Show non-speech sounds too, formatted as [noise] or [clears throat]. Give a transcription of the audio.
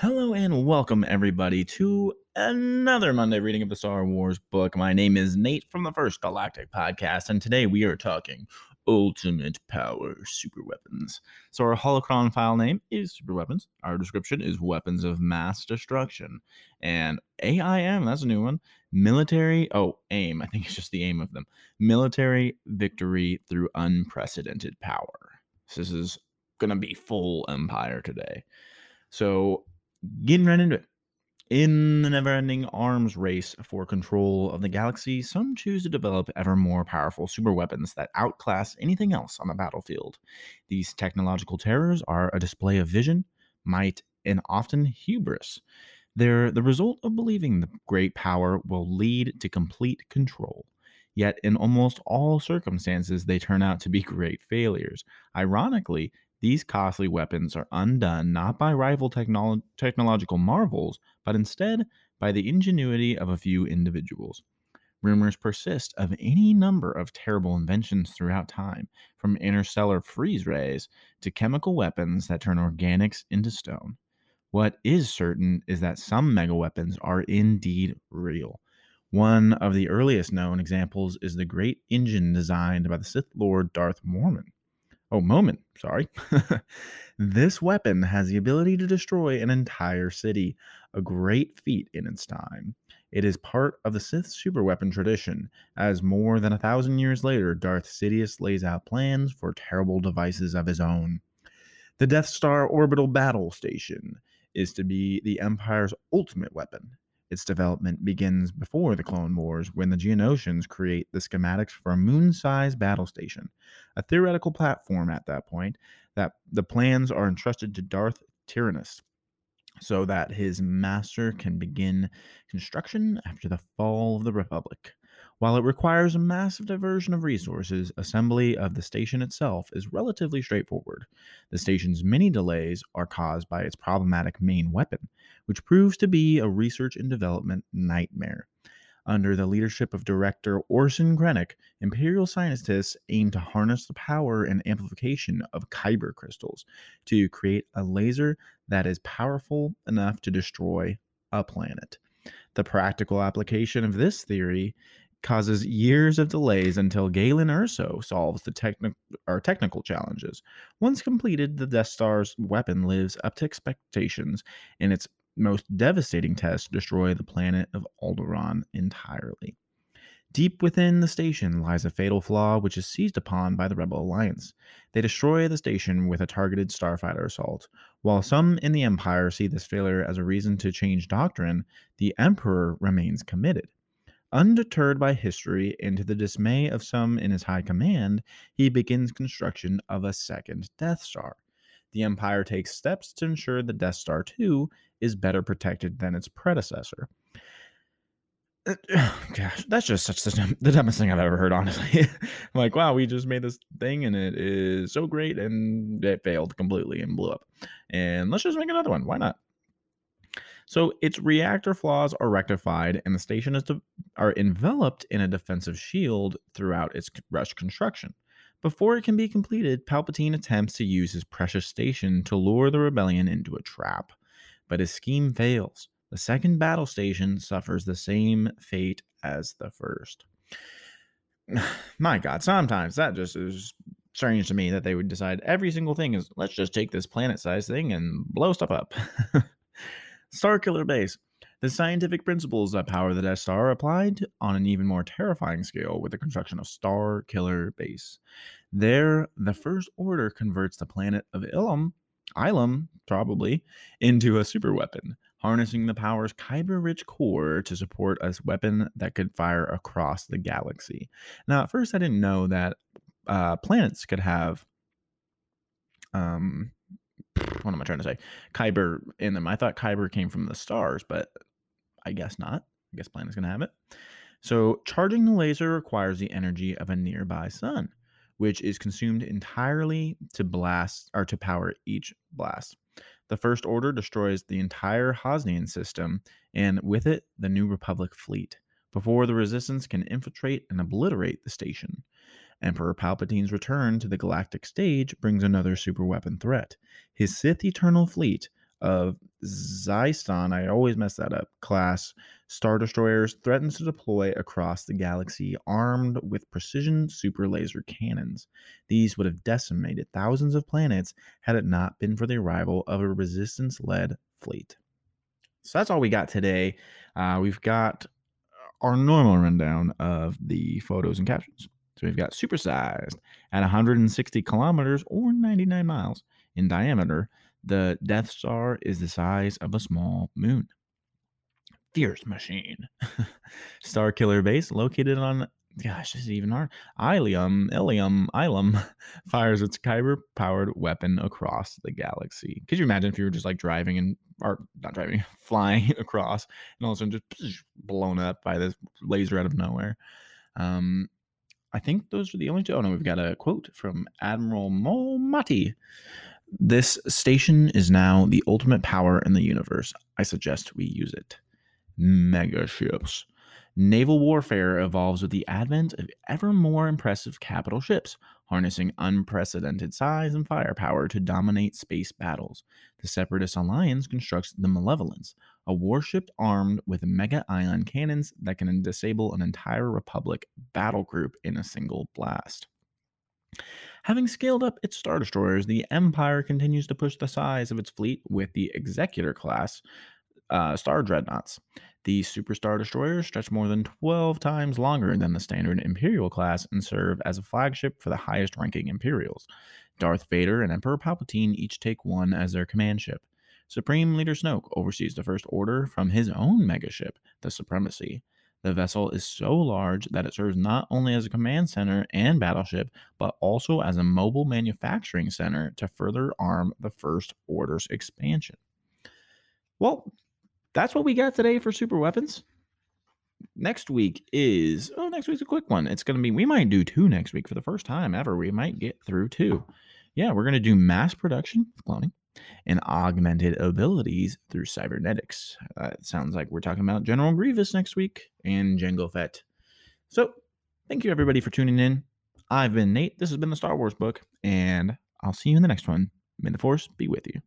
Hello and welcome everybody to another Monday reading of the Star Wars book. My name is Nate from the First Galactic Podcast, and today we are talking Ultimate Power Super Weapons. So our holocron file name is Super Weapons. Our description is Weapons of Mass Destruction. And AIM, that's a new one. Military, oh, AIM, I think it's just the aim of them. Military victory through unprecedented power. This is going to be full Empire today. So getting right into it. In the never ending arms race for control of the galaxy, some choose to develop ever more powerful super weapons that outclass anything else on the battlefield. These technological terrors are a display of vision, might, and often hubris. They're the result of believing the great power will lead to complete control. Yet, in almost all circumstances, they turn out to be [laughs] great failures. Ironically, these costly weapons are undone not by rival technolo- technological marvels, but instead by the ingenuity of a few individuals. Rumors persist of any number of terrible inventions throughout time, from interstellar freeze rays to chemical weapons that turn organics into stone. What is certain is that some mega weapons are indeed real. One of the earliest known examples is the great engine designed by the Sith Lord Darth Mormon. Oh, Momin. Sorry. [laughs] this weapon has the ability to destroy an entire city, a great feat in its time. It is part of the Sith superweapon tradition, as more than a thousand years later, Darth Sidious lays out plans for terrible devices of his own. The Death Star orbital battle station is to be the Empire's ultimate weapon, its development begins before the Clone Wars when the Geonosians create the schematics for a moon sized battle station, a theoretical platform at that point that the plans are entrusted to Darth Tyrannus so that his master can begin construction after the fall of the Republic. While it requires a massive diversion of resources, assembly of the station itself is relatively straightforward. The station's many delays are caused by its problematic main weapon, which proves to be a research and development nightmare. Under the leadership of director Orson Krennic, Imperial scientists aim to harness the power and amplification of kyber crystals to create a laser that is powerful enough to destroy a planet. The practical application of this theory causes years of delays until Galen Erso solves the techni- or technical challenges. Once completed, the Death Star's weapon lives up to expectations, and its most devastating tests destroy the planet of Alderaan entirely. Deep within the station lies a fatal flaw which is seized upon by the Rebel Alliance. They destroy the station with a targeted starfighter assault. While some in the Empire see this failure as a reason to change doctrine, the Emperor remains committed. Undeterred by history and to the dismay of some in his high command, he begins construction of a second Death Star. The Empire takes steps to ensure the Death Star 2 is better protected than its predecessor. [clears throat] Gosh, that's just such the, the dumbest thing I've ever heard, honestly. [laughs] Like, wow, we just made this thing and it is so great and it failed completely and blew up. And let's just make another one. Why not? So its reactor flaws are rectified, and the station is de- are enveloped in a defensive shield throughout its rush construction. Before it can be completed, Palpatine attempts to use his precious station to lure the rebellion into a trap, but his scheme fails. The second battle station suffers the same fate as the first. [sighs] My God, sometimes that just is strange to me that they would decide every single thing is let's just take this planet sized thing and blow stuff up. [laughs] Starkiller Base. The scientific principles that power the Death Star are applied on an even more terrifying scale with the construction of Star Killer Base. There, the First Order converts the planet of Ilum, Ilum, probably, into a superweapon, harnessing the power's kyber-rich core to support a weapon that could fire across the galaxy. Now, at first, I didn't know that uh, planets could have um, what am I trying to say? Kyber in them. I thought Kyber came from the stars, but I guess not. I guess planet's gonna have it. So charging the laser requires the energy of a nearby sun, which is consumed entirely to blast or to power each blast. The First Order destroys the entire Hosnian system, and with it, the New Republic fleet, before the Resistance can infiltrate and obliterate the station. Emperor Palpatine's return to the galactic stage brings another superweapon threat. His Sith Eternal fleet, of Xyston, I always mess that up, class Star Destroyers threatens to deploy across the galaxy armed with precision super laser cannons. These would have decimated thousands of planets had it not been for the arrival of a resistance led fleet. So that's all we got today. Uh, we've got our normal rundown of the photos and captions. So we've got supersized at 160 kilometers or 99 miles in diameter. The Death Star is the size of a small moon. Fierce machine. [laughs] Star Killer base located on gosh, this is even hard. Ilium, Ilium, Ilum [laughs] fires its kyber powered weapon across the galaxy. Could you imagine if you were just like driving and or not driving, [laughs] flying across, and all of a sudden just blown up by this laser out of nowhere? Um, I think those are the only two. Oh no, we've mm-hmm. got a quote from Admiral Molmati. This station is now the ultimate power in the universe. I suggest we use it. Mega ships. Naval warfare evolves with the advent of ever more impressive capital ships, harnessing unprecedented size and firepower to dominate space battles. The Separatist Alliance constructs the Malevolence, a warship armed with mega ion cannons that can disable an entire Republic battle group in a single blast. Having scaled up its Star Destroyers, the Empire continues to push the size of its fleet with the Executor class uh, Star Dreadnoughts. These Super Star Destroyers stretch more than 12 times longer than the standard Imperial class and serve as a flagship for the highest ranking Imperials. Darth Vader and Emperor Palpatine each take one as their command ship. Supreme Leader Snoke oversees the First Order from his own megaship, the Supremacy. The vessel is so large that it serves not only as a command center and battleship, but also as a mobile manufacturing center to further arm the First Order's expansion. Well, that's what we got today for super weapons. Next week is oh, next week's a quick one. It's gonna be we might do two next week for the first time ever. We might get through two. Yeah, we're gonna do mass production cloning and augmented abilities through cybernetics. Uh, it sounds like we're talking about General Grievous next week and Jango Fett. So, thank you everybody for tuning in. I've been Nate. This has been the Star Wars book, and I'll see you in the next one. May the Force be with you.